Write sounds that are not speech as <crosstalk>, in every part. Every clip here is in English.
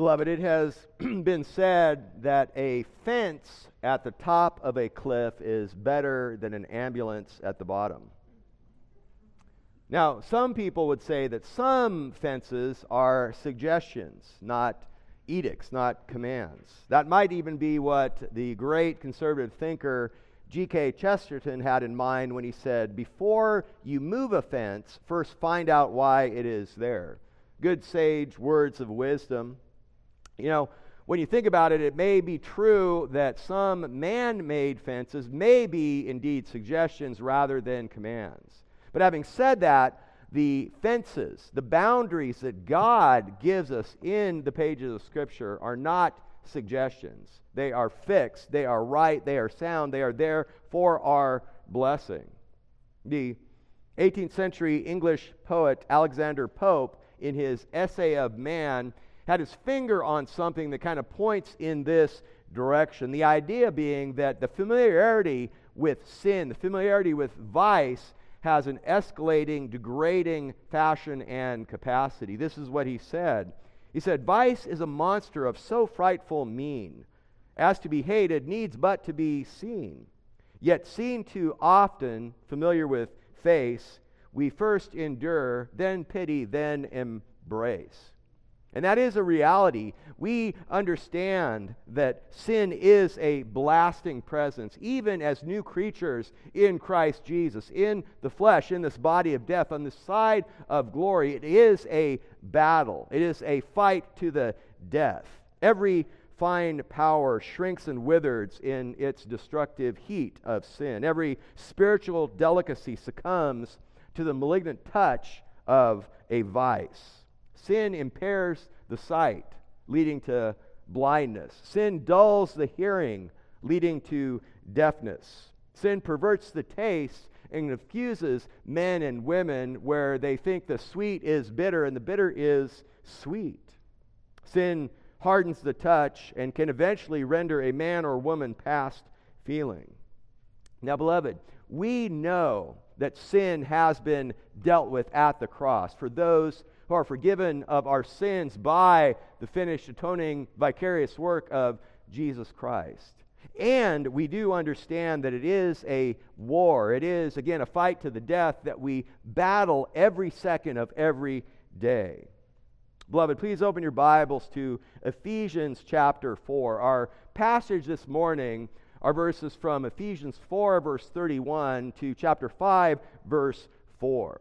Beloved, it has <clears throat> been said that a fence at the top of a cliff is better than an ambulance at the bottom. Now, some people would say that some fences are suggestions, not edicts, not commands. That might even be what the great conservative thinker G.K. Chesterton had in mind when he said, Before you move a fence, first find out why it is there. Good sage words of wisdom. You know, when you think about it, it may be true that some man made fences may be indeed suggestions rather than commands. But having said that, the fences, the boundaries that God gives us in the pages of Scripture are not suggestions. They are fixed, they are right, they are sound, they are there for our blessing. The 18th century English poet Alexander Pope, in his Essay of Man, had his finger on something that kind of points in this direction. The idea being that the familiarity with sin, the familiarity with vice, has an escalating, degrading fashion and capacity. This is what he said. He said, Vice is a monster of so frightful mean, as to be hated needs but to be seen. Yet seen too often, familiar with face, we first endure, then pity, then embrace. And that is a reality. We understand that sin is a blasting presence, even as new creatures in Christ Jesus, in the flesh, in this body of death, on the side of glory. It is a battle, it is a fight to the death. Every fine power shrinks and withers in its destructive heat of sin. Every spiritual delicacy succumbs to the malignant touch of a vice. Sin impairs the sight, leading to blindness. Sin dulls the hearing, leading to deafness. Sin perverts the taste and confuses men and women where they think the sweet is bitter and the bitter is sweet. Sin hardens the touch and can eventually render a man or woman past feeling. Now, beloved, we know that sin has been dealt with at the cross for those who are forgiven of our sins by the finished atoning vicarious work of Jesus Christ. And we do understand that it is a war. It is, again, a fight to the death that we battle every second of every day. Beloved, please open your Bibles to Ephesians chapter 4. Our passage this morning are verses from Ephesians 4, verse 31, to chapter 5, verse 4.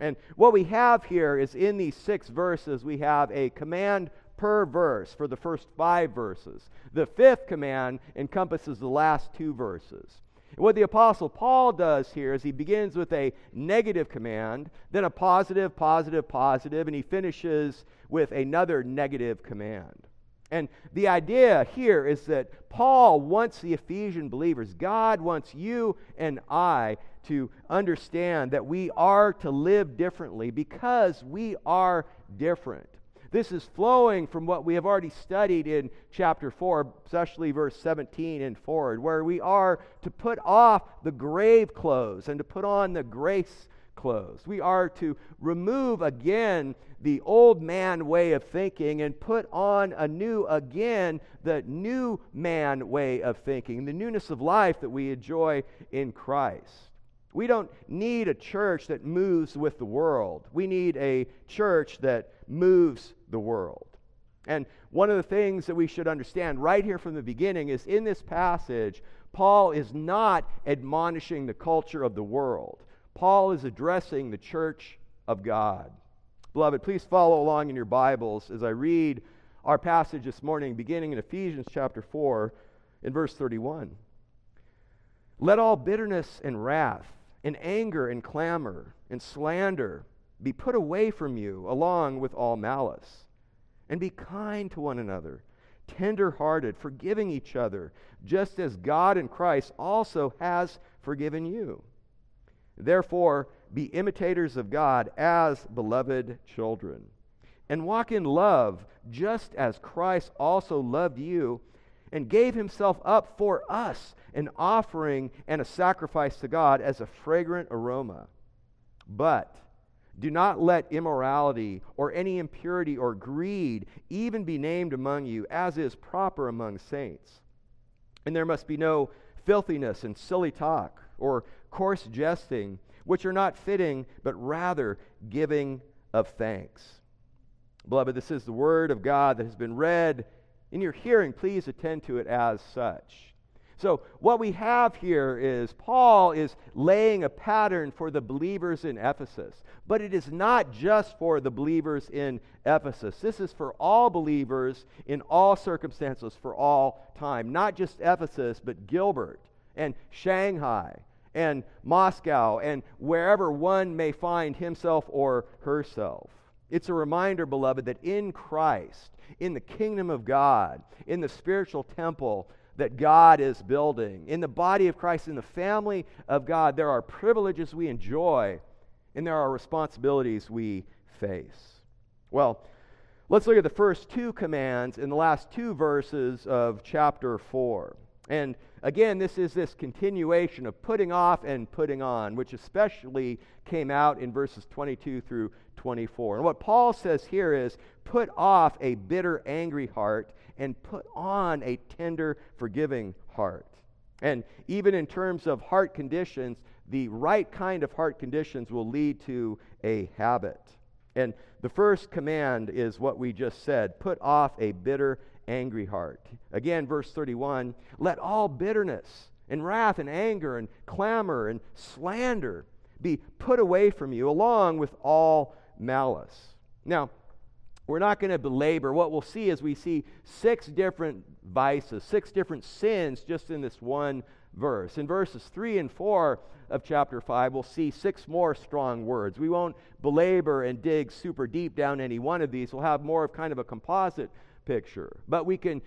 And what we have here is in these six verses, we have a command per verse for the first five verses. The fifth command encompasses the last two verses. what the Apostle Paul does here is he begins with a negative command, then a positive, positive, positive, and he finishes with another negative command. And the idea here is that Paul wants the Ephesian believers, God wants you and I to understand that we are to live differently because we are different. This is flowing from what we have already studied in chapter 4, especially verse 17 and forward, where we are to put off the grave clothes and to put on the grace clothes. We are to remove again the old man way of thinking and put on anew again the new man way of thinking, the newness of life that we enjoy in Christ. We don't need a church that moves with the world. We need a church that moves the world. And one of the things that we should understand right here from the beginning is in this passage, Paul is not admonishing the culture of the world. Paul is addressing the church of God. Beloved, please follow along in your Bibles as I read our passage this morning, beginning in Ephesians chapter 4, in verse 31. Let all bitterness and wrath and anger and clamor and slander be put away from you, along with all malice. And be kind to one another, tender hearted, forgiving each other, just as God in Christ also has forgiven you. Therefore, be imitators of God as beloved children. And walk in love, just as Christ also loved you and gave himself up for us, an offering and a sacrifice to God as a fragrant aroma. But Do not let immorality or any impurity or greed even be named among you, as is proper among saints. And there must be no filthiness and silly talk or coarse jesting, which are not fitting, but rather giving of thanks. Beloved, this is the word of God that has been read in your hearing. Please attend to it as such. So, what we have here is Paul is laying a pattern for the believers in Ephesus. But it is not just for the believers in Ephesus. This is for all believers in all circumstances for all time. Not just Ephesus, but Gilbert and Shanghai and Moscow and wherever one may find himself or herself. It's a reminder, beloved, that in Christ, in the kingdom of God, in the spiritual temple, that God is building. In the body of Christ, in the family of God, there are privileges we enjoy and there are responsibilities we face. Well, let's look at the first two commands in the last two verses of chapter 4. And again, this is this continuation of putting off and putting on, which especially came out in verses 22 through 24. And what Paul says here is put off a bitter, angry heart and put on a tender, forgiving heart. And even in terms of heart conditions, the right kind of heart conditions will lead to a habit. And the first command is what we just said put off a bitter, angry heart. Again, verse 31 let all bitterness and wrath and anger and clamor and slander be put away from you, along with all malice. Now, we're not going to belabor. What we'll see is we see six different vices, six different sins just in this one verse. In verses 3 and 4 of chapter 5, we'll see six more strong words. We won't belabor and dig super deep down any one of these. We'll have more of kind of a composite picture. But we can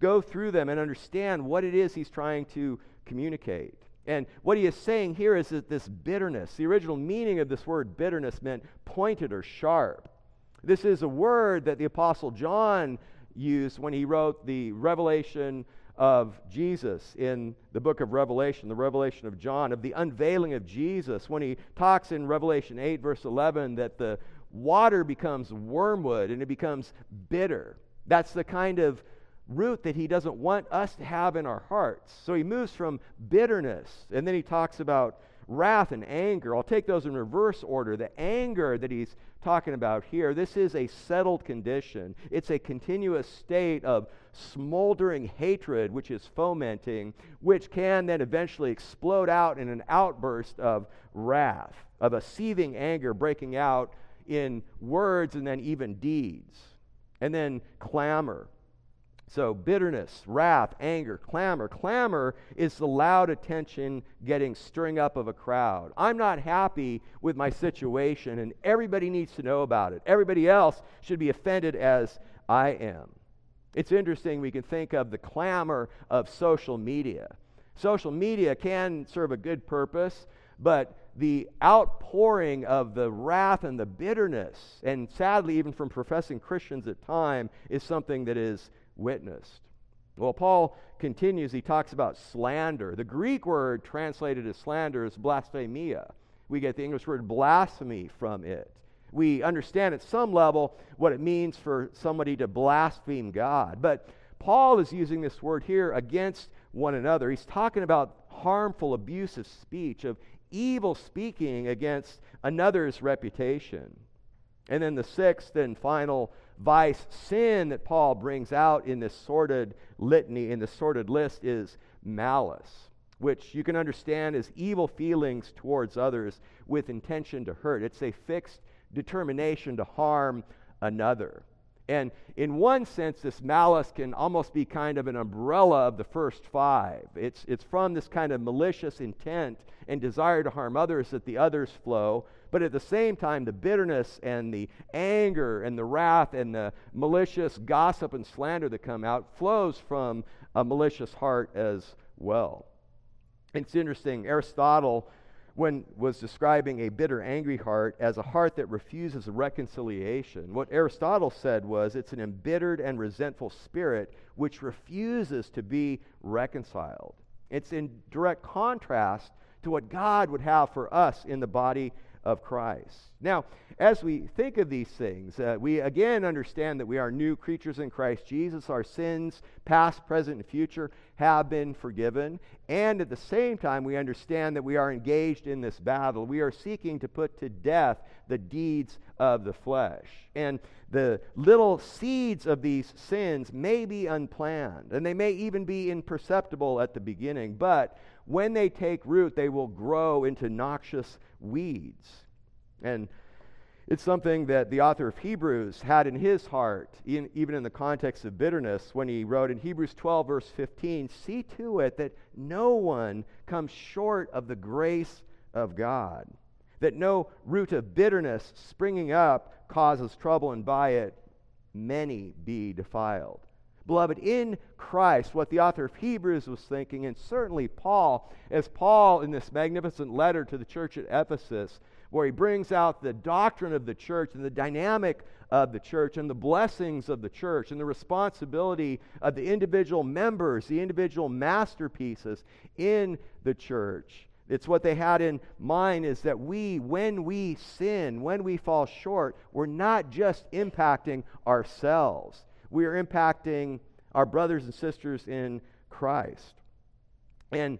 go through them and understand what it is he's trying to communicate. And what he is saying here is that this bitterness, the original meaning of this word bitterness meant pointed or sharp. This is a word that the Apostle John used when he wrote the revelation of Jesus in the book of Revelation, the revelation of John, of the unveiling of Jesus, when he talks in Revelation 8, verse 11, that the water becomes wormwood and it becomes bitter. That's the kind of root that he doesn't want us to have in our hearts. So he moves from bitterness, and then he talks about wrath and anger. I'll take those in reverse order. The anger that he's talking about here, this is a settled condition. It's a continuous state of smoldering hatred which is fomenting, which can then eventually explode out in an outburst of wrath, of a seething anger breaking out in words and then even deeds. And then clamor. So, bitterness, wrath, anger, clamor. Clamor is the loud attention getting stirring up of a crowd. I'm not happy with my situation, and everybody needs to know about it. Everybody else should be offended as I am. It's interesting, we can think of the clamor of social media. Social media can serve a good purpose, but the outpouring of the wrath and the bitterness, and sadly, even from professing Christians at time, is something that is witnessed. Well, Paul continues, he talks about slander. The Greek word translated as slander is blasphemia. We get the English word blasphemy from it. We understand at some level what it means for somebody to blaspheme God. But Paul is using this word here against one another. He's talking about harmful, abusive speech, of evil speaking against another's reputation. And then the sixth and final vice, sin that Paul brings out in this sordid litany, in this sordid list, is malice, which you can understand as evil feelings towards others with intention to hurt. It's a fixed determination to harm another. And in one sense, this malice can almost be kind of an umbrella of the first five. It's, it's from this kind of malicious intent and desire to harm others that the others flow. But at the same time, the bitterness and the anger and the wrath and the malicious gossip and slander that come out flows from a malicious heart as well. It's interesting, Aristotle when was describing a bitter angry heart as a heart that refuses reconciliation what aristotle said was it's an embittered and resentful spirit which refuses to be reconciled. It's in direct contrast to what god would have for us in the body of Christ. Now, as we think of these things, uh, we again understand that we are new creatures in Christ Jesus. Our sins, past, present, and future, have been forgiven. And at the same time, we understand that we are engaged in this battle. We are seeking to put to death the deeds of the flesh. And the little seeds of these sins may be unplanned, and they may even be imperceptible at the beginning, but when they take root, they will grow into noxious weeds. And it's something that the author of Hebrews had in his heart, even in the context of bitterness, when he wrote in Hebrews 12, verse 15 See to it that no one comes short of the grace of God, that no root of bitterness springing up causes trouble, and by it many be defiled. Beloved, in Christ, what the author of Hebrews was thinking, and certainly Paul, as Paul in this magnificent letter to the church at Ephesus, where he brings out the doctrine of the church and the dynamic of the church and the blessings of the church and the responsibility of the individual members, the individual masterpieces in the church. It's what they had in mind is that we, when we sin, when we fall short, we're not just impacting ourselves, we are impacting our brothers and sisters in Christ. And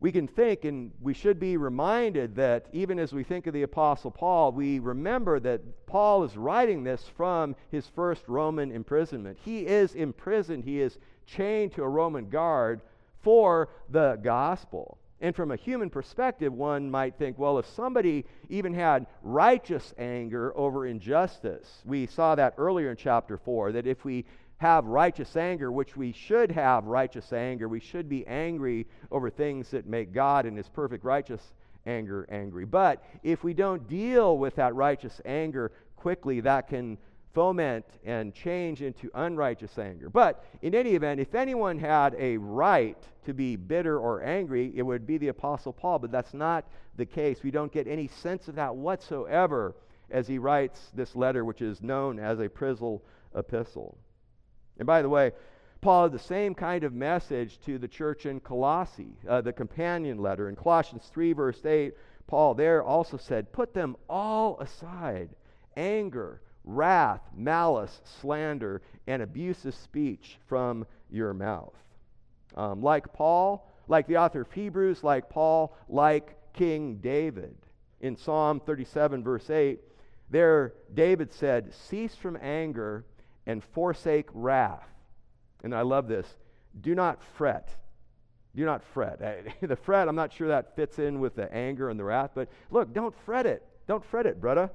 we can think and we should be reminded that even as we think of the Apostle Paul, we remember that Paul is writing this from his first Roman imprisonment. He is imprisoned, he is chained to a Roman guard for the gospel. And from a human perspective, one might think, well, if somebody even had righteous anger over injustice, we saw that earlier in chapter 4, that if we have righteous anger, which we should have righteous anger. We should be angry over things that make God in his perfect righteous anger angry. But if we don't deal with that righteous anger quickly, that can foment and change into unrighteous anger. But in any event, if anyone had a right to be bitter or angry, it would be the Apostle Paul. But that's not the case. We don't get any sense of that whatsoever as he writes this letter, which is known as a prison epistle. And by the way, Paul had the same kind of message to the church in Colossae, uh, the companion letter. In Colossians 3, verse 8, Paul there also said, Put them all aside anger, wrath, malice, slander, and abusive speech from your mouth. Um, like Paul, like the author of Hebrews, like Paul, like King David. In Psalm 37, verse 8, there David said, Cease from anger and forsake wrath. And I love this. Do not fret. Do not fret. <laughs> the fret, I'm not sure that fits in with the anger and the wrath, but look, don't fret it. Don't fret it, brother.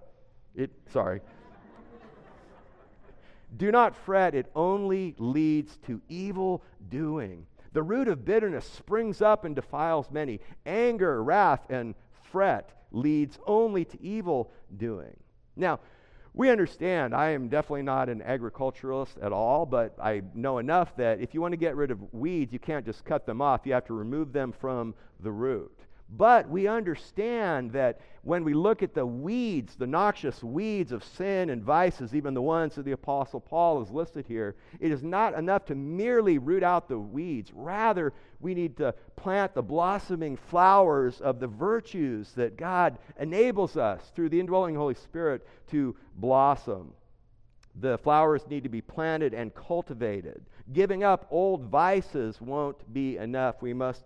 It sorry. Do not fret, it only leads to evil doing. The root of bitterness springs up and defiles many. Anger, wrath, and fret leads only to evil doing. Now, we understand I am definitely not an agriculturalist at all, but I know enough that if you want to get rid of weeds, you can't just cut them off. You have to remove them from the root. But we understand that when we look at the weeds, the noxious weeds of sin and vices, even the ones that the Apostle Paul has listed here, it is not enough to merely root out the weeds. Rather, we need to plant the blossoming flowers of the virtues that God enables us through the indwelling Holy Spirit to blossom. The flowers need to be planted and cultivated. Giving up old vices won't be enough. We must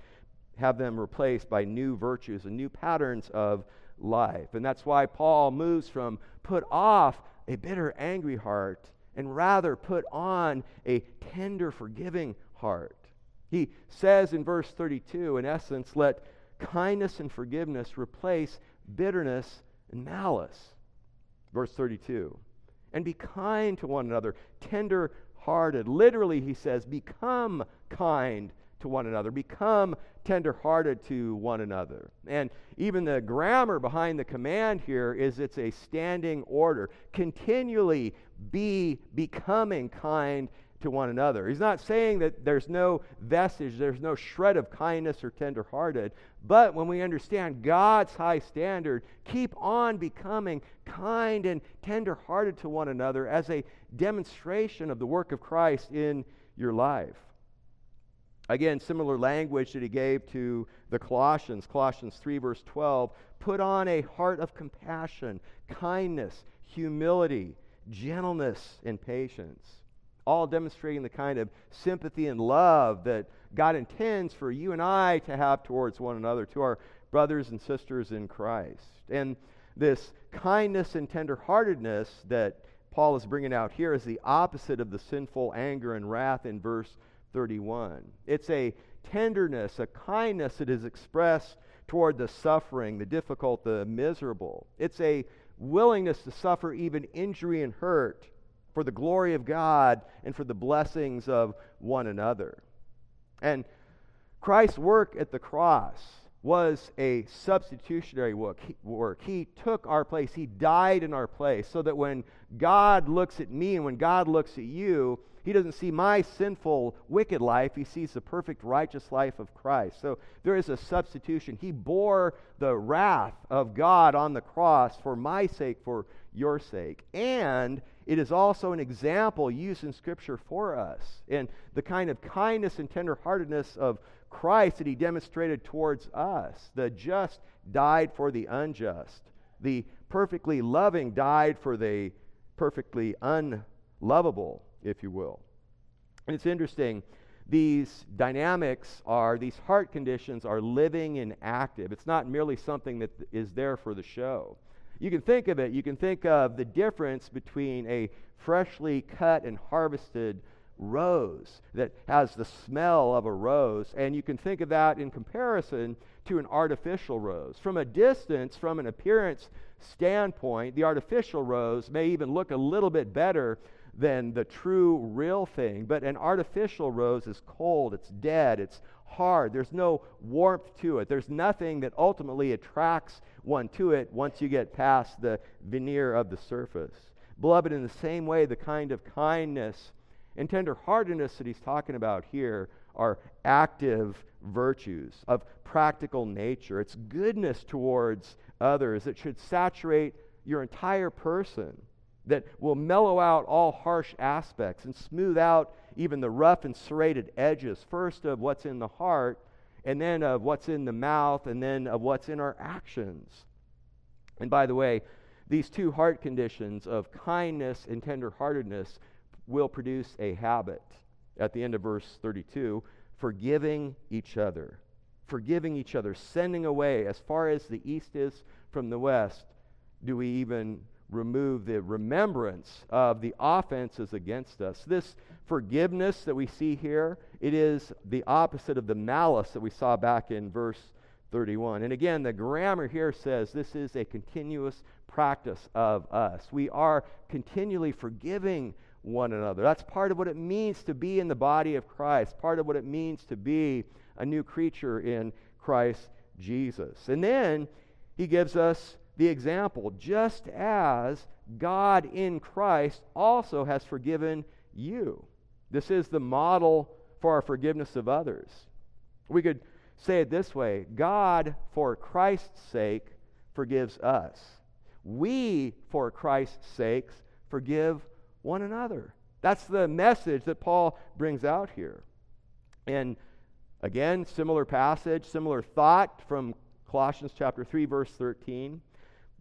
have them replaced by new virtues and new patterns of life. And that's why Paul moves from put off a bitter, angry heart and rather put on a tender, forgiving heart. He says in verse 32, in essence, let kindness and forgiveness replace bitterness and malice. Verse 32. And be kind to one another, tender hearted. Literally, he says, become kind to one another, become tenderhearted to one another. And even the grammar behind the command here is it's a standing order. Continually be becoming kind to one another. He's not saying that there's no vestige, there's no shred of kindness or tenderhearted, but when we understand God's high standard, keep on becoming kind and tenderhearted to one another as a demonstration of the work of Christ in your life. Again, similar language that he gave to the Colossians, Colossians 3, verse 12. Put on a heart of compassion, kindness, humility, gentleness, and patience. All demonstrating the kind of sympathy and love that God intends for you and I to have towards one another, to our brothers and sisters in Christ. And this kindness and tenderheartedness that Paul is bringing out here is the opposite of the sinful anger and wrath in verse 31. It's a tenderness, a kindness that is expressed toward the suffering, the difficult, the miserable. It's a willingness to suffer even injury and hurt for the glory of God and for the blessings of one another. And Christ's work at the cross was a substitutionary work. He took our place. He died in our place so that when God looks at me and when God looks at you, he doesn't see my sinful, wicked life. He sees the perfect, righteous life of Christ. So there is a substitution. He bore the wrath of God on the cross for my sake, for your sake. And it is also an example used in Scripture for us in the kind of kindness and tenderheartedness of Christ that he demonstrated towards us. The just died for the unjust, the perfectly loving died for the perfectly unlovable, if you will. And it's interesting. These dynamics are, these heart conditions are living and active. It's not merely something that is there for the show. You can think of it, you can think of the difference between a freshly cut and harvested rose that has the smell of a rose. And you can think of that in comparison to an artificial rose. From a distance, from an appearance standpoint, the artificial rose may even look a little bit better than the true, real thing. But an artificial rose is cold, it's dead, it's hard, there's no warmth to it, there's nothing that ultimately attracts one to it once you get past the veneer of the surface. Beloved, in the same way, the kind of kindness and tenderheartedness that he's talking about here are active virtues of practical nature. It's goodness towards others that should saturate your entire person, that will mellow out all harsh aspects and smooth out even the rough and serrated edges, first of what's in the heart, and then of what's in the mouth, and then of what's in our actions. And by the way, these two heart conditions of kindness and tenderheartedness will produce a habit. At the end of verse 32, forgiving each other. Forgiving each other, sending away as far as the east is from the west. Do we even remove the remembrance of the offenses against us? This forgiveness that we see here, it is the opposite of the malice that we saw back in verse 31. And again, the grammar here says this is a continuous practice of us. We are continually forgiving one another. That's part of what it means to be in the body of Christ, part of what it means to be a new creature in Christ Jesus. And then he gives us the example just as God in Christ also has forgiven you. This is the model for our forgiveness of others. We could say it this way God, for Christ's sake, forgives us. We, for Christ's sakes, forgive one another. That's the message that Paul brings out here. And again, similar passage, similar thought from Colossians chapter 3 verse 13,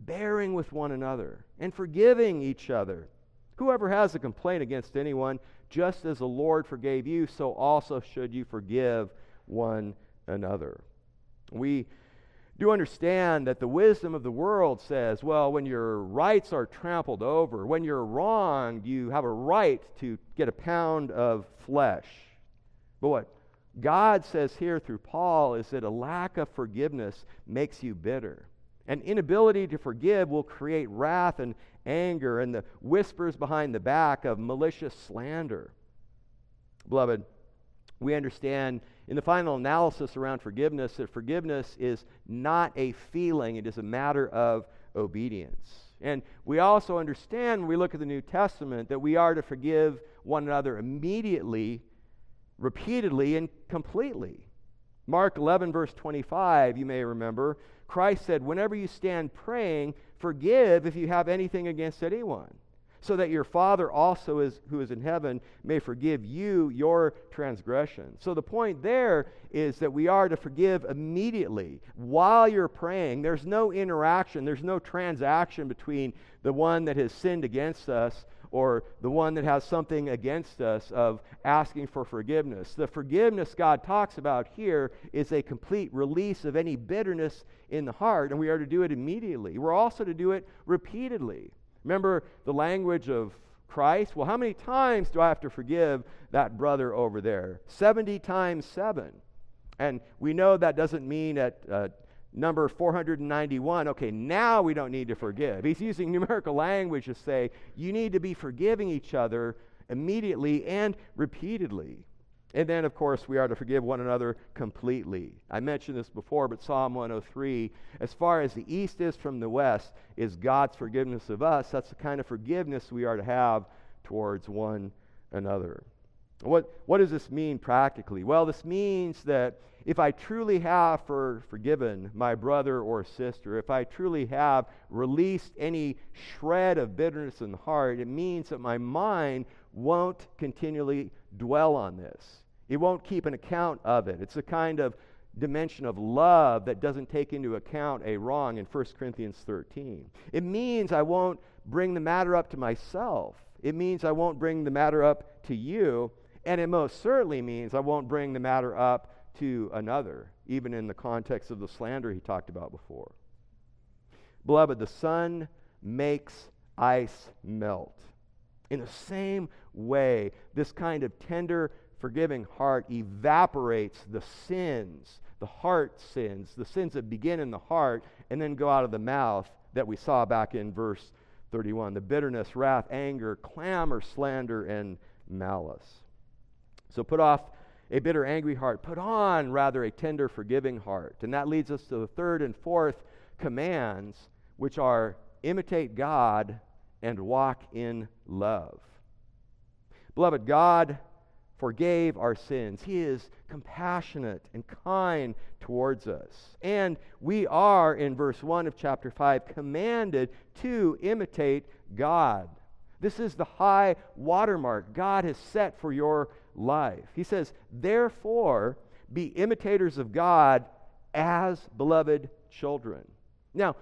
bearing with one another and forgiving each other. Whoever has a complaint against anyone, just as the Lord forgave you, so also should you forgive one another. We do understand that the wisdom of the world says, well, when your rights are trampled over, when you're wronged, you have a right to get a pound of flesh. But what God says here through Paul is that a lack of forgiveness makes you bitter. An inability to forgive will create wrath and anger and the whispers behind the back of malicious slander. Beloved, we understand in the final analysis around forgiveness that forgiveness is not a feeling, it is a matter of obedience. And we also understand when we look at the New Testament that we are to forgive one another immediately, repeatedly, and completely. Mark 11, verse 25, you may remember, Christ said, Whenever you stand praying, forgive if you have anything against anyone. so that your Father also is, who is in heaven may forgive you your transgression. So the point there is that we are to forgive immediately while you're praying. There's no interaction, there's no transaction between the one that has sinned against us or the one that has something against us of asking for forgiveness. The forgiveness God talks about here is a complete release of any bitterness in the heart, and we are to do it immediately. We're also to do it repeatedly. Remember the language of Christ? Well, how many times do I have to forgive that brother over there? 70 times 7. And we know that doesn't mean at uh, number 491, okay, now we don't need to forgive. He's using numerical language to say you need to be forgiving each other immediately and repeatedly. And then, of course, we are to forgive one another completely. I mentioned this before, but Psalm 103 as far as the east is from the west, is God's forgiveness of us. That's the kind of forgiveness we are to have towards one another. What, what does this mean practically? Well, this means that if I truly have for, forgiven my brother or sister, if I truly have released any shred of bitterness in the heart, it means that my mind won't continually dwell on this. It won't keep an account of it. It's a kind of dimension of love that doesn't take into account a wrong in 1 Corinthians 13. It means I won't bring the matter up to myself. It means I won't bring the matter up to you. And it most certainly means I won't bring the matter up to another, even in the context of the slander he talked about before. Beloved, the sun makes ice melt. In the same way, this kind of tender, forgiving heart evaporates the sins, the heart sins, the sins that begin in the heart and then go out of the mouth that we saw back in verse 31 the bitterness, wrath, anger, clamor, slander, and malice. So put off a bitter, angry heart. Put on, rather, a tender, forgiving heart. And that leads us to the third and fourth commands, which are imitate God and walk in love. Beloved, God forgave our sins. He is compassionate and kind towards us. And we are, in verse 1 of chapter 5, commanded to imitate God. This is the high watermark God has set for your life. He says, Therefore, be imitators of God as beloved children. Now,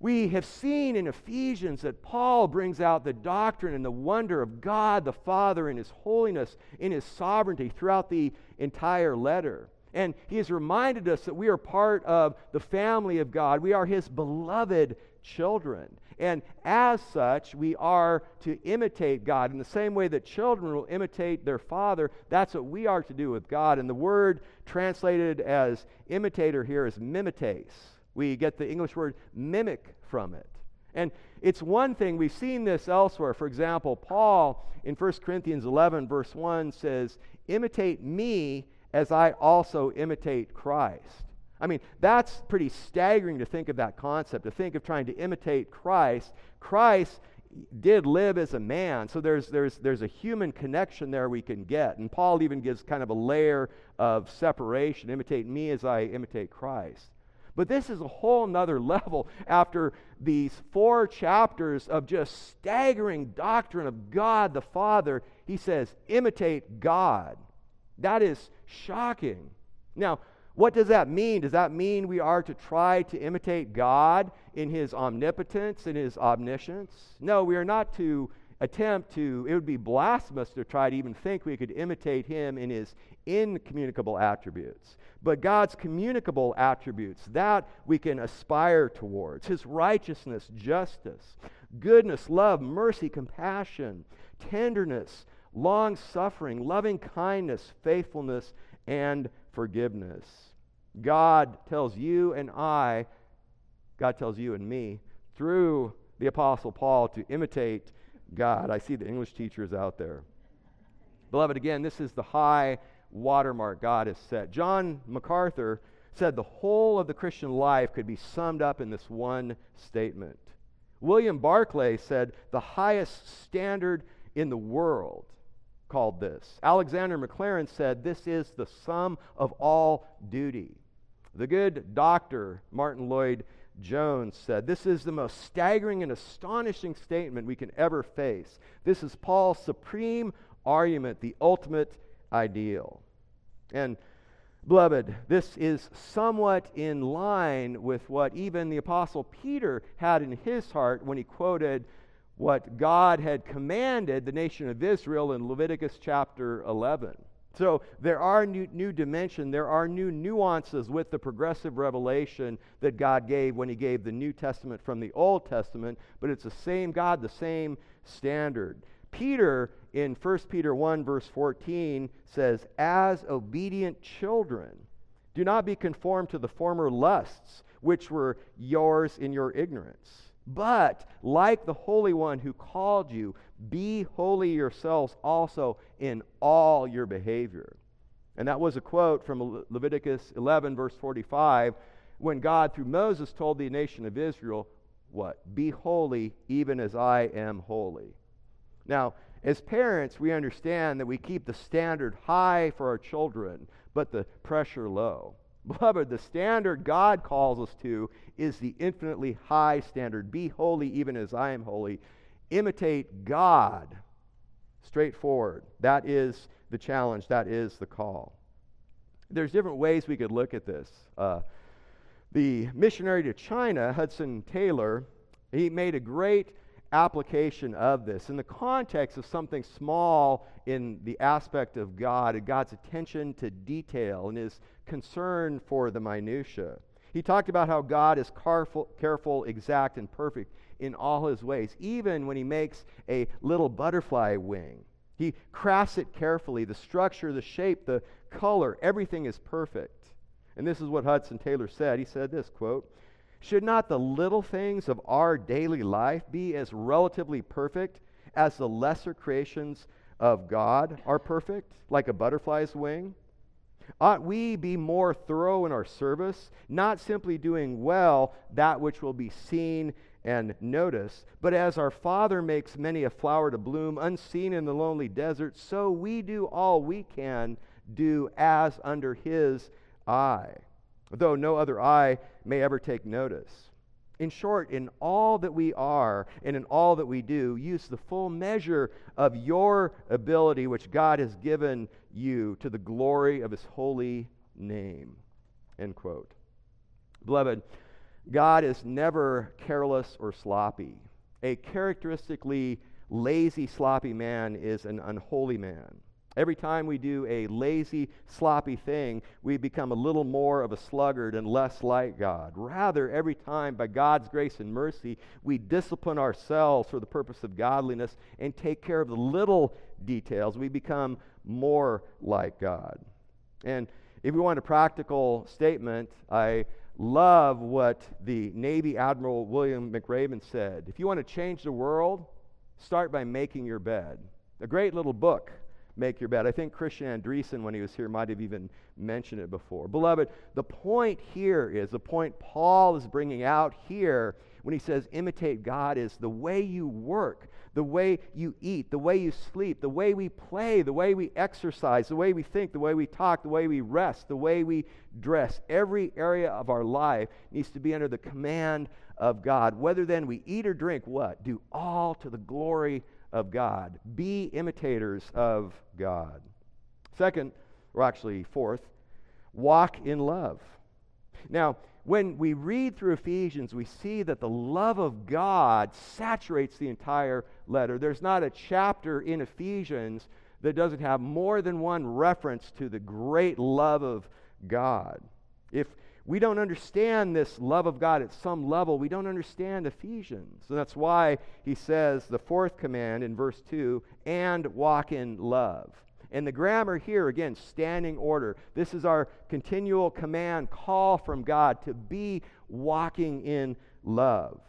we have seen in Ephesians that Paul brings out the doctrine and the wonder of God the Father in His holiness, in His sovereignty throughout the entire letter. And he has reminded us that we are part of the family of God. We are His beloved children. And as such, we are to imitate God. In the same way that children will imitate their father, that's what we are to do with God. And the word translated as imitator here is mimetes. We get the English word mimic from it. And it's one thing, we've seen this elsewhere. For example, Paul in 1 Corinthians 11, verse 1 says, Imitate me as I also imitate Christ. I mean, that's pretty staggering to think of that concept, to think of trying to imitate Christ. Christ did live as a man, so there's, there's, there's a human connection there we can get. And Paul even gives kind of a layer of separation imitate me as I imitate Christ. But this is a whole nother <laughs> level after these four chapters of just staggering doctrine of God the Father. He says, imitate God. That is shocking. Now, what does that mean? Does that mean we are to try to imitate God in his omnipotence and his omniscience? No, we are not to attempt to, it would be blasphemous to try to even think we could imitate him in his incommunicable attributes. But God's communicable attributes, that we can aspire towards his righteousness, justice, goodness, love, mercy, compassion, tenderness, long suffering, loving kindness, faithfulness, and forgiveness. God tells you and I, God tells you and me, through the Apostle Paul to imitate God. I see the English teachers out there. Beloved, again, this is the high watermark God has set. John MacArthur said the whole of the Christian life could be summed up in this one statement. William Barclay said the highest standard in the world called this. Alexander Maclaren said this is the sum of all duty. The good doctor, Martin Lloyd Jones said, This is the most staggering and astonishing statement we can ever face. This is Paul's supreme argument, the ultimate ideal. And Beloved, this is somewhat in line with what even the Apostle Peter had in his heart when he quoted what God had commanded the nation of Israel in Leviticus chapter 11. So there are new, new dimension, there are new nuances with the progressive revelation that God gave when he gave the New Testament from the Old Testament, but it's the same God, the same standard. Peter in 1 Peter 1, verse 14, says, As obedient children, do not be conformed to the former lusts which were yours in your ignorance. But, like the Holy One who called you, be holy yourselves also in all your behavior. And that was a quote from Leviticus 11, verse 45, when God, through Moses, told the nation of Israel, What? Be holy, even as I am holy. Now, as parents, we understand that we keep the standard high for our children, but the pressure low. Beloved, the standard God calls us to is the infinitely high standard. Be holy even as I am holy. Imitate God. Straightforward. That is the challenge. That is the call. There's different ways we could look at this. Uh, the missionary to China, Hudson Taylor, he made a great application of this in the context of something small in the aspect of God and God's attention to detail and his concern for the minutia. He talked about how God is careful, careful, exact, and perfect in all his ways, even when he makes a little butterfly wing. He crafts it carefully. The structure, the shape, the color, everything is perfect. And this is what Hudson Taylor said. He said this quote, should not the little things of our daily life be as relatively perfect as the lesser creations of God are perfect, like a butterfly's wing? Ought we be more thorough in our service, not simply doing well that which will be seen and noticed, but as our Father makes many a flower to bloom unseen in the lonely desert, so we do all we can do as under His eye though no other eye may ever take notice. In short, in all that we are and in all that we do, use the full measure of your ability which God has given you to the glory of his holy name. End quote. Beloved, God is never careless or sloppy. A characteristically lazy, sloppy man is an unholy man. Every time we do a lazy, sloppy thing, we become a little more of a sluggard and less like God. Rather, every time, by God's grace and mercy, we discipline ourselves for the purpose of godliness and take care of the little details, we become more like God. And if we want a practical statement, I love what the Navy Admiral William McRaven said. If you want to change the world, start by making your bed. A great little book make your bed. I think Christian Andreessen, when he was here, might have even mentioned it before. Beloved, the point here is the point Paul is bringing out here when he says imitate God is the way you work, the way you eat, the way you sleep, the way we play, the way we exercise, the way we think, the way we talk, the way we rest, the way we dress. Every area of our life needs to be under the command of God. Whether then we eat or drink, what? Do all to the glory of God. Be imitators of God. Second, or actually fourth, walk in love. Now, when we read through Ephesians, we see that the love of God saturates the entire letter. There's not a chapter in Ephesians that doesn't have more than one reference to the great love of God. If we don't understand this love of God at some level. We don't understand Ephesians. And that's why he says the fourth command in verse 2 and walk in love. And the grammar here, again, standing order. This is our continual command, call from God to be walking in love.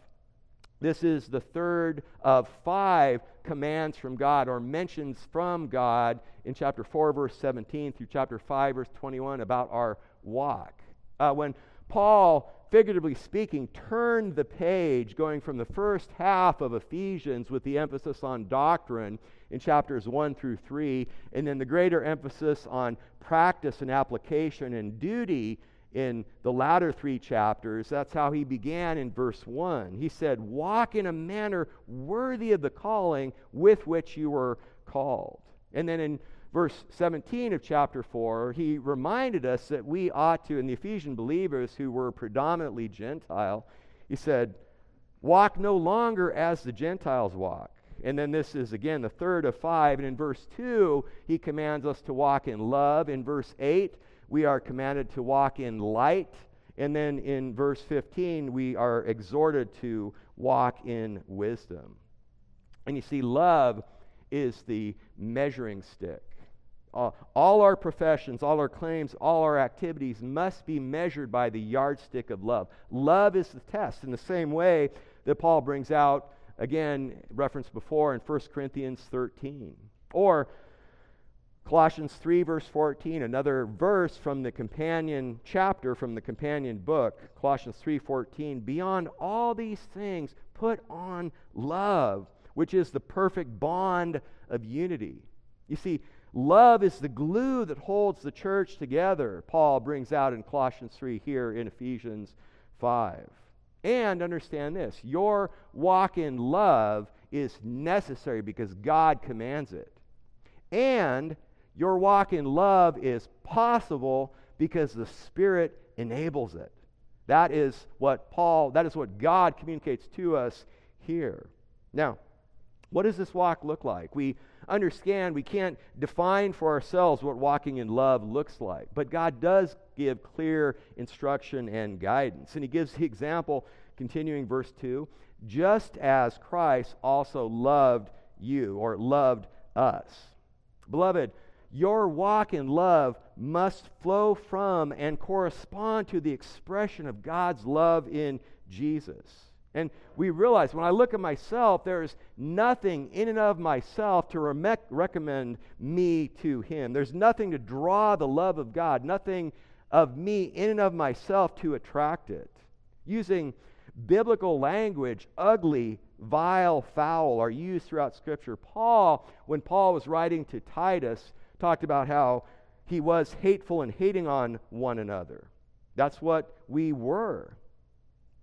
This is the third of five commands from God or mentions from God in chapter 4, verse 17 through chapter 5, verse 21 about our walk uh, when Paul, figuratively speaking, turned the page, going from the first half of Ephesians with the emphasis on doctrine in chapters 1 through 3, and then the greater emphasis on practice and application and duty in the latter three chapters. That's how he began in verse 1. He said, Walk in a manner worthy of the calling with which you were called. And then in verse 17 of chapter 4, he reminded us that we ought to, in the Ephesian believers who were predominantly Gentile, he said, Walk no longer as the Gentiles walk. And then this is again the third of five. And in verse 2, he commands us to walk in love. In verse 8, we are commanded to walk in light. And then in verse 15, we are exhorted to walk in wisdom. And you see, love is the measuring stick. Uh, all our professions, all our claims, all our activities must be measured by the yardstick of love. Love is the test in the same way that Paul brings out, again, referenced before in 1 Corinthians 13. Or Colossians 3, verse 14, another verse from the companion chapter from the companion book, Colossians 3 14. Beyond all these things, put on love, which is the perfect bond of unity. You see, love is the glue that holds the church together, Paul brings out in Colossians 3 here in Ephesians 5. And understand this your walk in love is necessary because God commands it. And your walk in love is possible because the Spirit enables it. That is what Paul, that is what God communicates to us here. Now, what does this walk look like? We understand we can't define for ourselves what walking in love looks like, but God does give clear instruction and guidance. And He gives the example, continuing verse 2 just as Christ also loved you or loved us. Beloved, your walk in love must flow from and correspond to the expression of God's love in Jesus. And we realize when I look at myself, there is nothing in and of myself to re- recommend me to Him. There's nothing to draw the love of God, nothing of me in and of myself to attract it. Using biblical language, ugly, vile, foul are used throughout Scripture. Paul, when Paul was writing to Titus, talked about how he was hateful and hating on one another. That's what we were.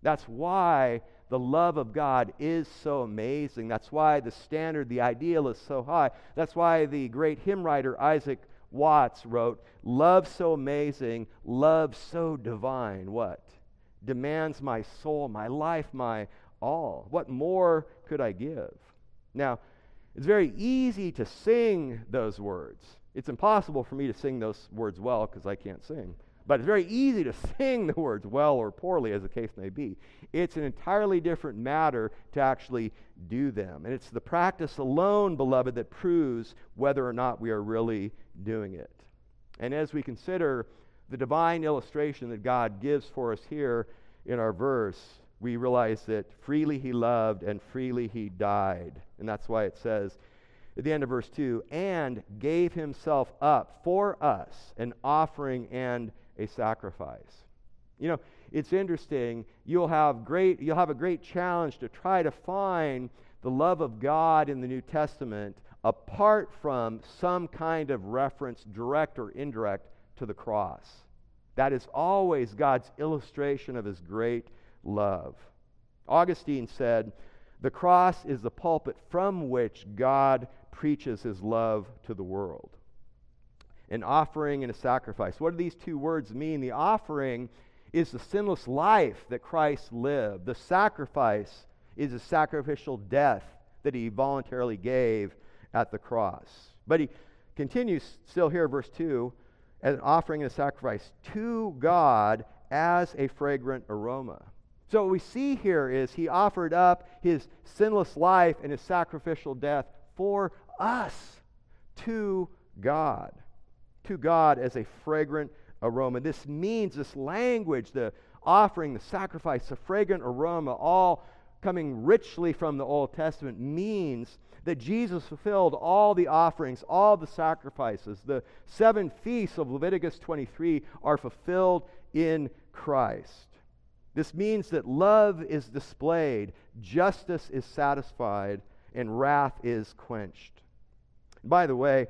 That's why the love of God is so amazing. That's why the standard, the ideal is so high. That's why the great hymn writer Isaac Watts wrote, Love so amazing, love so divine. What? Demands my soul, my life, my all. What more could I give? Now, it's very easy to sing those words. It's impossible for me to sing those words well because I can't sing. But it's very easy to <laughs> sing the words well or poorly, as the case may be. It's an entirely different matter to actually do them. And it's the practice alone, beloved, that proves whether or not we are really doing it. And as we consider the divine illustration that God gives for us here in our verse, we realize that freely he loved and freely he died. And that's why it says, at the end of verse 2 and gave himself up for us an offering and a sacrifice. You know it's interesting. You'll have great you'll have a great challenge to try to find the love of god in the new testament apart from some kind of reference direct or indirect to the cross. That is always god's illustration of his great love. Augustine said the cross is the pulpit from which god preaches his love to the world. An offering and a sacrifice. What do these two words mean? The offering is the sinless life that Christ lived, the sacrifice is a sacrificial death that he voluntarily gave at the cross. But he continues still here, verse 2 as an offering and a sacrifice to God as a fragrant aroma. So, what we see here is he offered up his sinless life and his sacrificial death for us to God, to God as a fragrant aroma. This means this language, the offering, the sacrifice, the fragrant aroma, all coming richly from the Old Testament, means that Jesus fulfilled all the offerings, all the sacrifices. The seven feasts of Leviticus 23 are fulfilled in Christ. This means that love is displayed, justice is satisfied, and wrath is quenched. By the way,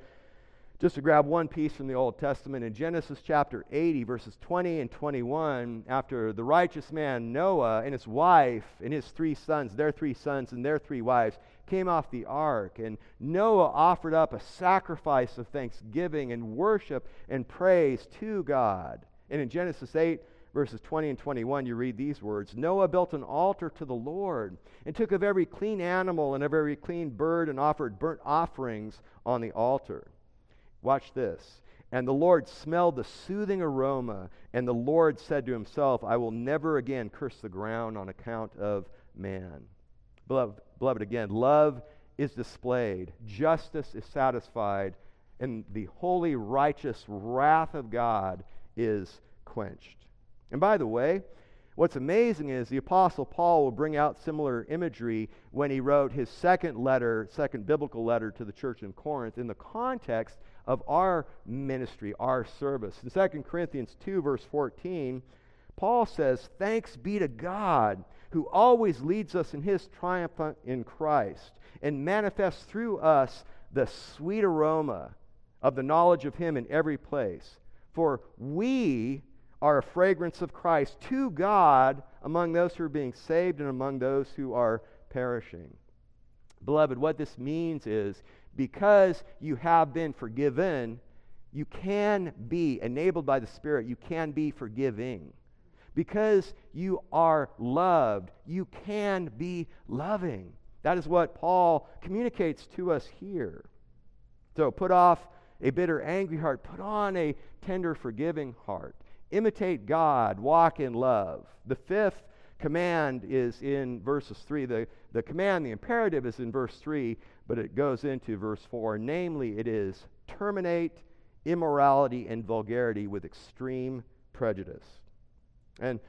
Just to grab one piece from the Old Testament, in Genesis chapter 80, verses 20 and 21, after the righteous man Noah and his wife and his three sons, their three sons and their three wives, came off the ark, and Noah offered up a sacrifice of thanksgiving and worship and praise to God. And in Genesis 8, verses 20 and 21, you read these words Noah built an altar to the Lord and took of every clean animal and of every clean bird and offered burnt offerings on the altar. Watch this. And the Lord smelled the soothing aroma, and the Lord said to himself, I will never again curse the ground on account of man. Beloved, beloved again, love is displayed, justice is satisfied, and the holy, righteous wrath of God is quenched. And by the way, What's amazing is the Apostle Paul will bring out similar imagery when he wrote his second letter, second biblical letter to the church in Corinth, in the context of our ministry, our service. In 2 Corinthians 2, verse 14, Paul says, Thanks be to God who always leads us in his triumph in Christ and manifests through us the sweet aroma of the knowledge of him in every place. For we are a fragrance of Christ to God among those who are being saved and among those who are perishing. Beloved, what this means is because you have been forgiven, you can be enabled by the Spirit, you can be forgiving. Because you are loved, you can be loving. That is what Paul communicates to us here. So put off a bitter, angry heart, put on a tender, forgiving heart. Imitate God, walk in love. The fifth command is in verses 3. The, the command, the imperative is in verse 3, but it goes into verse 4. Namely, it is terminate immorality and vulgarity with extreme prejudice. And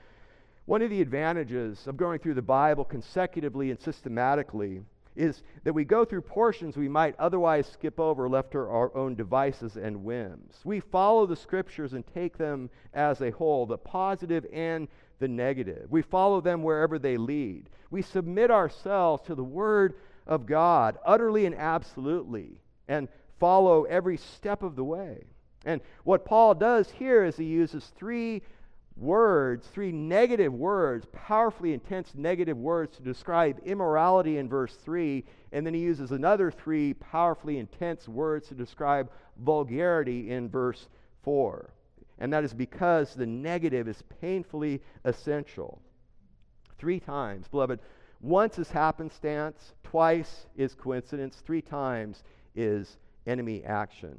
one of the advantages of going through the Bible consecutively and systematically is that we go through portions we might otherwise skip over left to our own devices and whims. We follow the scriptures and take them as a whole, the positive and the negative. We follow them wherever they lead. We submit ourselves to the Word of God utterly and absolutely and follow every step of the way. And what Paul does here is he uses three words, three negative words, powerfully intense negative words to describe immorality in verse 3, and then he uses another three powerfully intense words to describe vulgarity in verse 4. And that is because the negative is painfully essential. Three times, beloved, once is happenstance, twice is coincidence, three times is enemy action.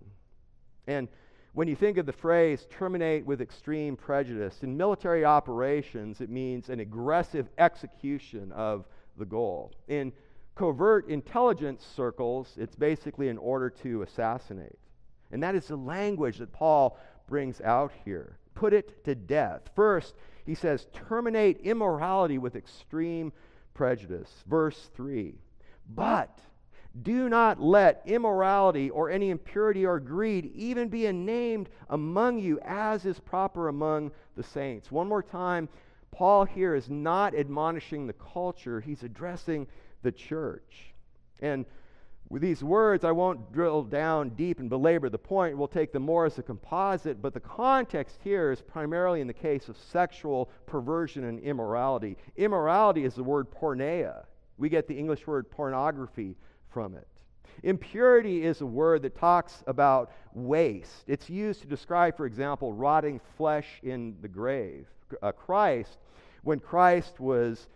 And when you think of the phrase terminate with extreme prejudice, in military operations, it means an aggressive execution of the goal. In covert intelligence circles, it's basically an order to assassinate. And that is the language that Paul brings out here. Put it to death. First, he says, terminate immorality with extreme prejudice. Verse 3. But do not let immorality or any impurity or greed even be named among you as is proper among the saints. One more time, Paul here is not admonishing the culture, he's addressing the church. And with these words, I won't drill down deep and belabor the point. We'll take them more as a composite, but the context here is primarily in the case of sexual perversion and immorality. Immorality is the word porneia. We get the English word pornography from it. Impurity is a word that talks about waste. It's used to describe, for example, rotting flesh in the grave. Uh, Christ, when Christ was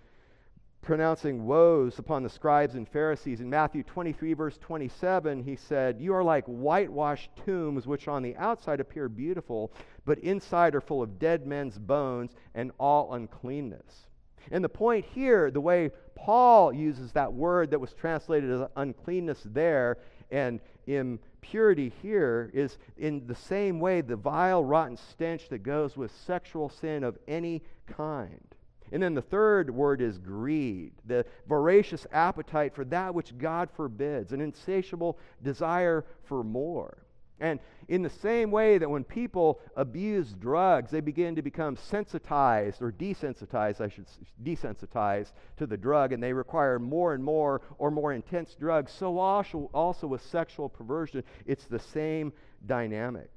pronouncing woes upon the scribes and Pharisees in Matthew 23, verse 27, he said, You are like whitewashed tombs, which on the outside appear beautiful, but inside are full of dead men's bones and all uncleanness. And the point here, the way Paul uses that word that was translated as uncleanness there and impurity here, is in the same way the vile, rotten stench that goes with sexual sin of any kind. And then the third word is greed, the voracious appetite for that which God forbids, an insatiable desire for more. And in the same way that when people abuse drugs, they begin to become sensitized or desensitized, I should desensitized to the drug, and they require more and more or more intense drugs. So also, also with sexual perversion, it's the same dynamics.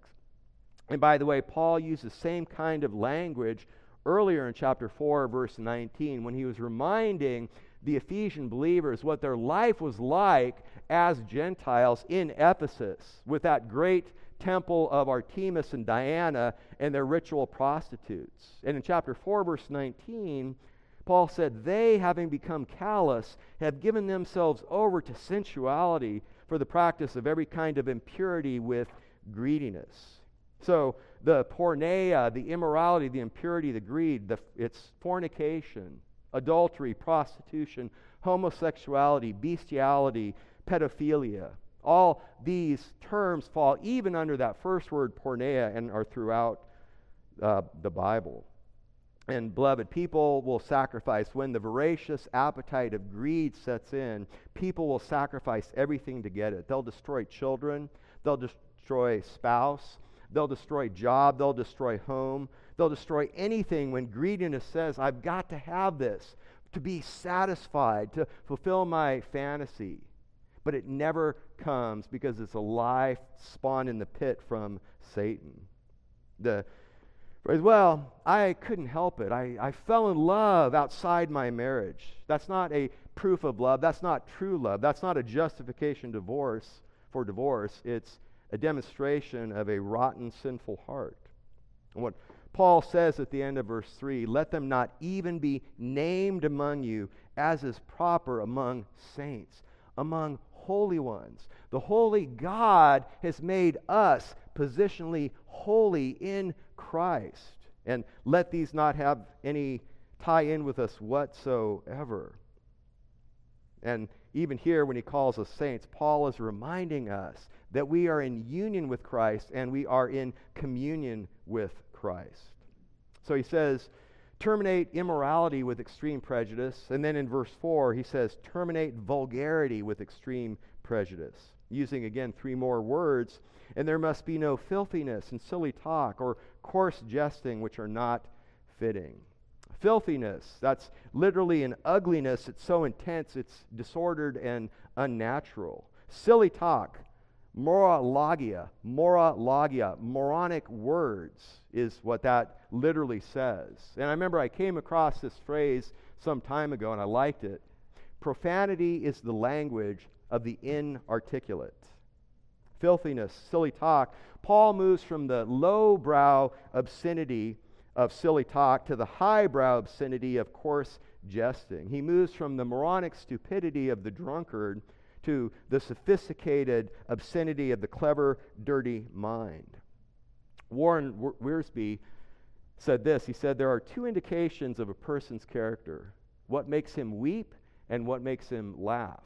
And by the way, Paul used the same kind of language earlier in chapter 4, verse 19, when he was reminding the Ephesian believers what their life was like as Gentiles in Ephesus with that great temple of Artemis and Diana and their ritual prostitutes. And in chapter 4, verse 19, Paul said, They, having become callous, have given themselves over to sensuality for the practice of every kind of impurity with greediness. So the porneia, the immorality, the impurity, the greed, the, it's fornication, adultery, prostitution, homosexuality, bestiality, pedophilia. All these terms fall even under that first word, porneia, and are throughout uh, the Bible. And beloved, people will sacrifice when the voracious appetite of greed sets in. People will sacrifice everything to get it. They'll destroy children, they'll destroy spouse, they'll destroy job, they'll destroy home, they'll destroy anything when greediness says, I've got to have this to be satisfied, to fulfill my fantasy. But it never comes because it's a lie spawned in the pit from Satan. The as well, I couldn't help it. I, I fell in love outside my marriage. That's not a proof of love. That's not true love. That's not a justification divorce for divorce. It's a demonstration of a rotten, sinful heart. And what Paul says at the end of verse 3 let them not even be named among you as is proper among saints, among holy ones. The holy God has made us positionally holy in Christ. And let these not have any tie in with us whatsoever. And even here, when he calls us saints, Paul is reminding us that we are in union with Christ and we are in communion with Christ. So he says, terminate immorality with extreme prejudice. And then in verse 4, he says, terminate vulgarity with extreme prejudice. Using again three more words. And there must be no filthiness and silly talk or coarse jesting, which are not fitting. Filthiness, that's literally an ugliness. It's so intense, it's disordered and unnatural. Silly talk, morologia, morologia, moronic words is what that literally says. And I remember I came across this phrase some time ago and I liked it. Profanity is the language of the inarticulate. Filthiness, silly talk. Paul moves from the lowbrow obscenity of silly talk to the highbrow obscenity of coarse jesting. He moves from the moronic stupidity of the drunkard to the sophisticated obscenity of the clever, dirty mind. Warren Wiersbe said this He said, There are two indications of a person's character what makes him weep and what makes him laugh.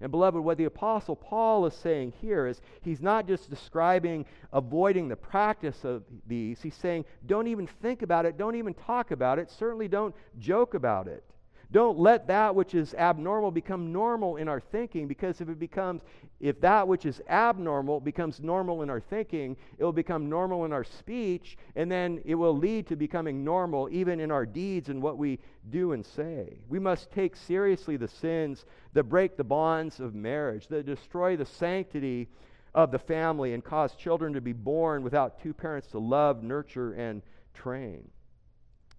And, beloved, what the Apostle Paul is saying here is he's not just describing avoiding the practice of these, he's saying don't even think about it, don't even talk about it, certainly don't joke about it. Don't let that which is abnormal become normal in our thinking because if it becomes if that which is abnormal becomes normal in our thinking, it will become normal in our speech and then it will lead to becoming normal even in our deeds and what we do and say. We must take seriously the sins that break the bonds of marriage, that destroy the sanctity of the family and cause children to be born without two parents to love, nurture and train.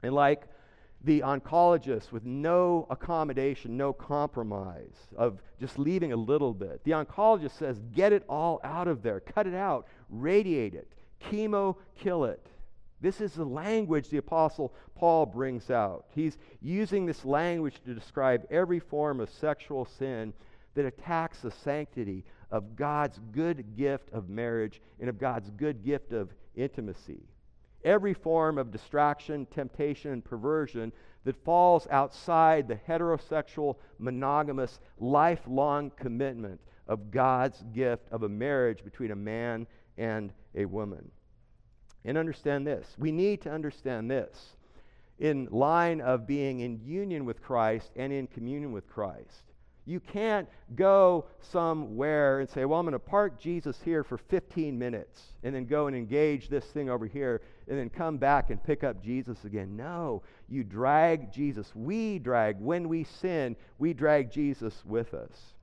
And like the oncologist with no accommodation, no compromise of just leaving a little bit. The oncologist says, get it all out of there, cut it out, radiate it, chemo, kill it. This is the language the Apostle Paul brings out. He's using this language to describe every form of sexual sin that attacks the sanctity of God's good gift of marriage and of God's good gift of intimacy every form of distraction, temptation, and perversion that falls outside the heterosexual, monogamous, lifelong commitment of God's gift of a marriage between a man and a woman. And understand this. We need to understand this in line of being in union with Christ and in communion with Christ. You can't go somewhere and say, well, I'm going to park Jesus here for 15 minutes and then go and engage this thing over here and then come back and pick up Jesus again. No, you drag Jesus. We drag, when we sin, we drag Jesus with us.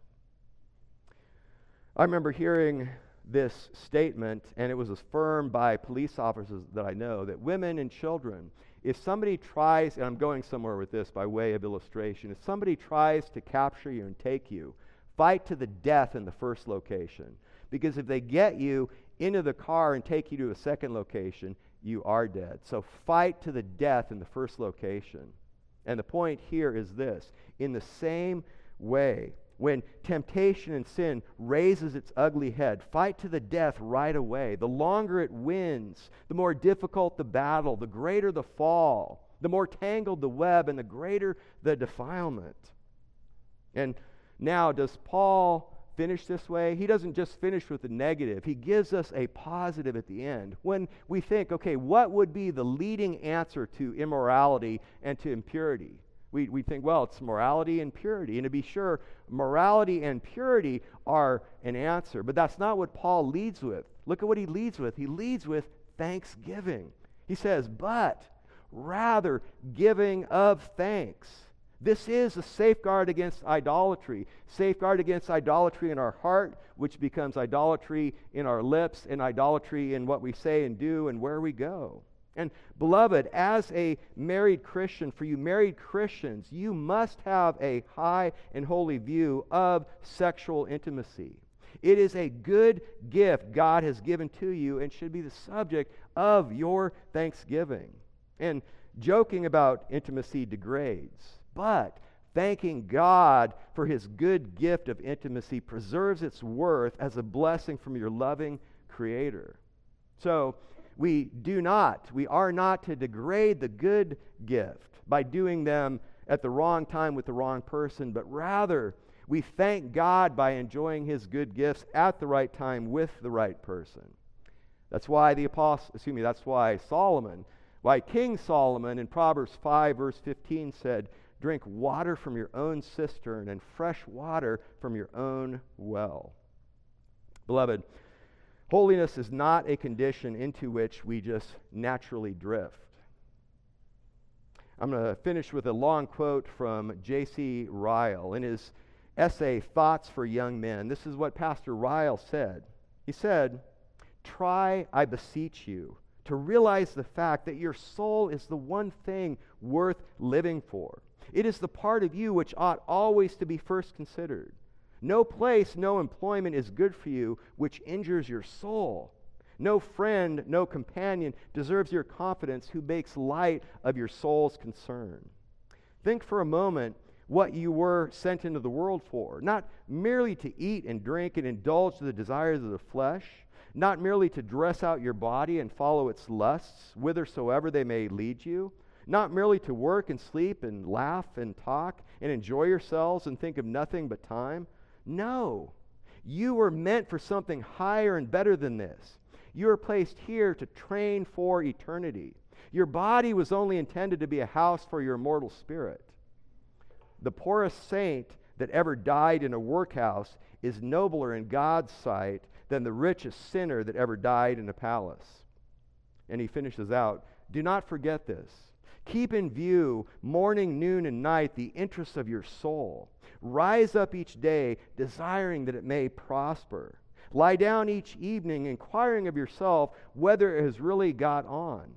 I remember hearing this statement, and it was affirmed by police officers that I know that women and children if somebody tries, and I'm going somewhere with this by way of illustration, if somebody tries to capture you and take you, fight to the death in the first location. Because if they get you into the car and take you to a second location, you are dead. So fight to the death in the first location. And the point here is this in the same way, when temptation and sin raises its ugly head, fight to the death right away. The longer it wins, the more difficult the battle, the greater the fall, the more tangled the web, and the greater the defilement. And now, does Paul finish this way? He doesn't just finish with the negative, he gives us a positive at the end. When we think, okay, what would be the leading answer to immorality and to impurity? We, we think, well, it's morality and purity. And to be sure, morality and purity are an answer. But that's not what Paul leads with. Look at what he leads with. He leads with thanksgiving. He says, but rather giving of thanks. This is a safeguard against idolatry. Safeguard against idolatry in our heart, which becomes idolatry in our lips, and idolatry in what we say and do and where we go. And beloved, as a married Christian, for you married Christians, you must have a high and holy view of sexual intimacy. It is a good gift God has given to you and should be the subject of your thanksgiving. And joking about intimacy degrades, but thanking God for his good gift of intimacy preserves its worth as a blessing from your loving Creator. So, we do not, we are not to degrade the good gift by doing them at the wrong time with the wrong person, but rather we thank God by enjoying his good gifts at the right time with the right person. That's why the apostle, excuse me, that's why Solomon, why King Solomon in Proverbs 5 verse 15 said, "Drink water from your own cistern and fresh water from your own well." Beloved, Holiness is not a condition into which we just naturally drift. I'm going to finish with a long quote from J.C. Ryle in his essay, Thoughts for Young Men. This is what Pastor Ryle said. He said, Try, I beseech you, to realize the fact that your soul is the one thing worth living for. It is the part of you which ought always to be first considered. No place, no employment is good for you which injures your soul. No friend, no companion deserves your confidence who makes light of your soul's concern. Think for a moment what you were sent into the world for not merely to eat and drink and indulge the desires of the flesh, not merely to dress out your body and follow its lusts, whithersoever they may lead you, not merely to work and sleep and laugh and talk and enjoy yourselves and think of nothing but time no. You were meant for something higher and better than this. You were placed here to train for eternity. Your body was only intended to be a house for your immortal spirit. The poorest saint that ever died in a workhouse is nobler in God's sight than the richest sinner that ever died in a palace. And he finishes out Do not forget this. Keep in view, morning, noon, and night, the interests of your soul. Rise up each day, desiring that it may prosper. Lie down each evening, inquiring of yourself whether it has really got on.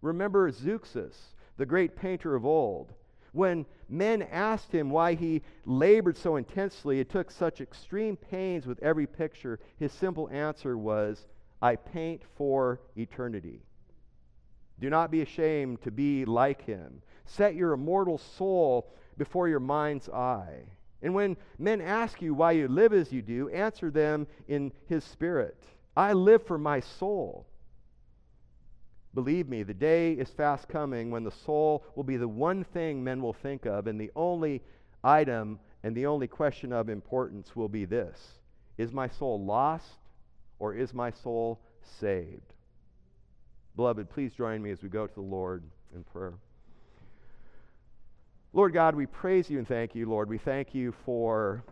Remember Zeuxis, the great painter of old. When men asked him why he labored so intensely, it took such extreme pains with every picture, his simple answer was, I paint for eternity. Do not be ashamed to be like him. Set your immortal soul before your mind's eye. And when men ask you why you live as you do, answer them in his spirit. I live for my soul. Believe me, the day is fast coming when the soul will be the one thing men will think of, and the only item and the only question of importance will be this Is my soul lost or is my soul saved? Beloved, please join me as we go to the Lord in prayer. Lord God, we praise you and thank you, Lord. We thank you for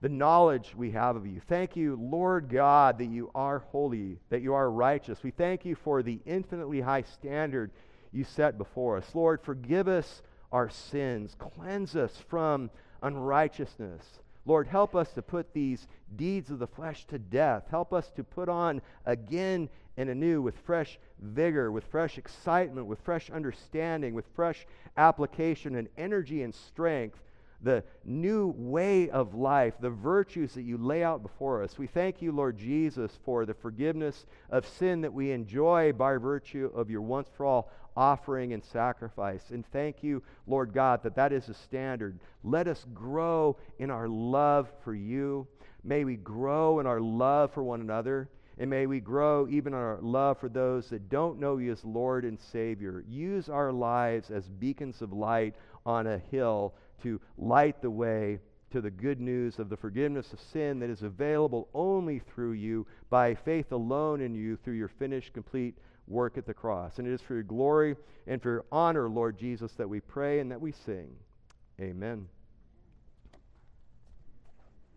the knowledge we have of you. Thank you, Lord God, that you are holy, that you are righteous. We thank you for the infinitely high standard you set before us. Lord, forgive us our sins, cleanse us from unrighteousness. Lord, help us to put these deeds of the flesh to death. Help us to put on again and anew with fresh vigor, with fresh excitement, with fresh understanding, with fresh application and energy and strength the new way of life, the virtues that you lay out before us. We thank you, Lord Jesus, for the forgiveness of sin that we enjoy by virtue of your once for all offering and sacrifice. And thank you, Lord God, that that is a standard. Let us grow in our love for you. May we grow in our love for one another. And may we grow even our love for those that don't know you as Lord and Savior. Use our lives as beacons of light on a hill to light the way to the good news of the forgiveness of sin that is available only through you by faith alone in you through your finished, complete work at the cross. And it is for your glory and for your honor, Lord Jesus, that we pray and that we sing. Amen.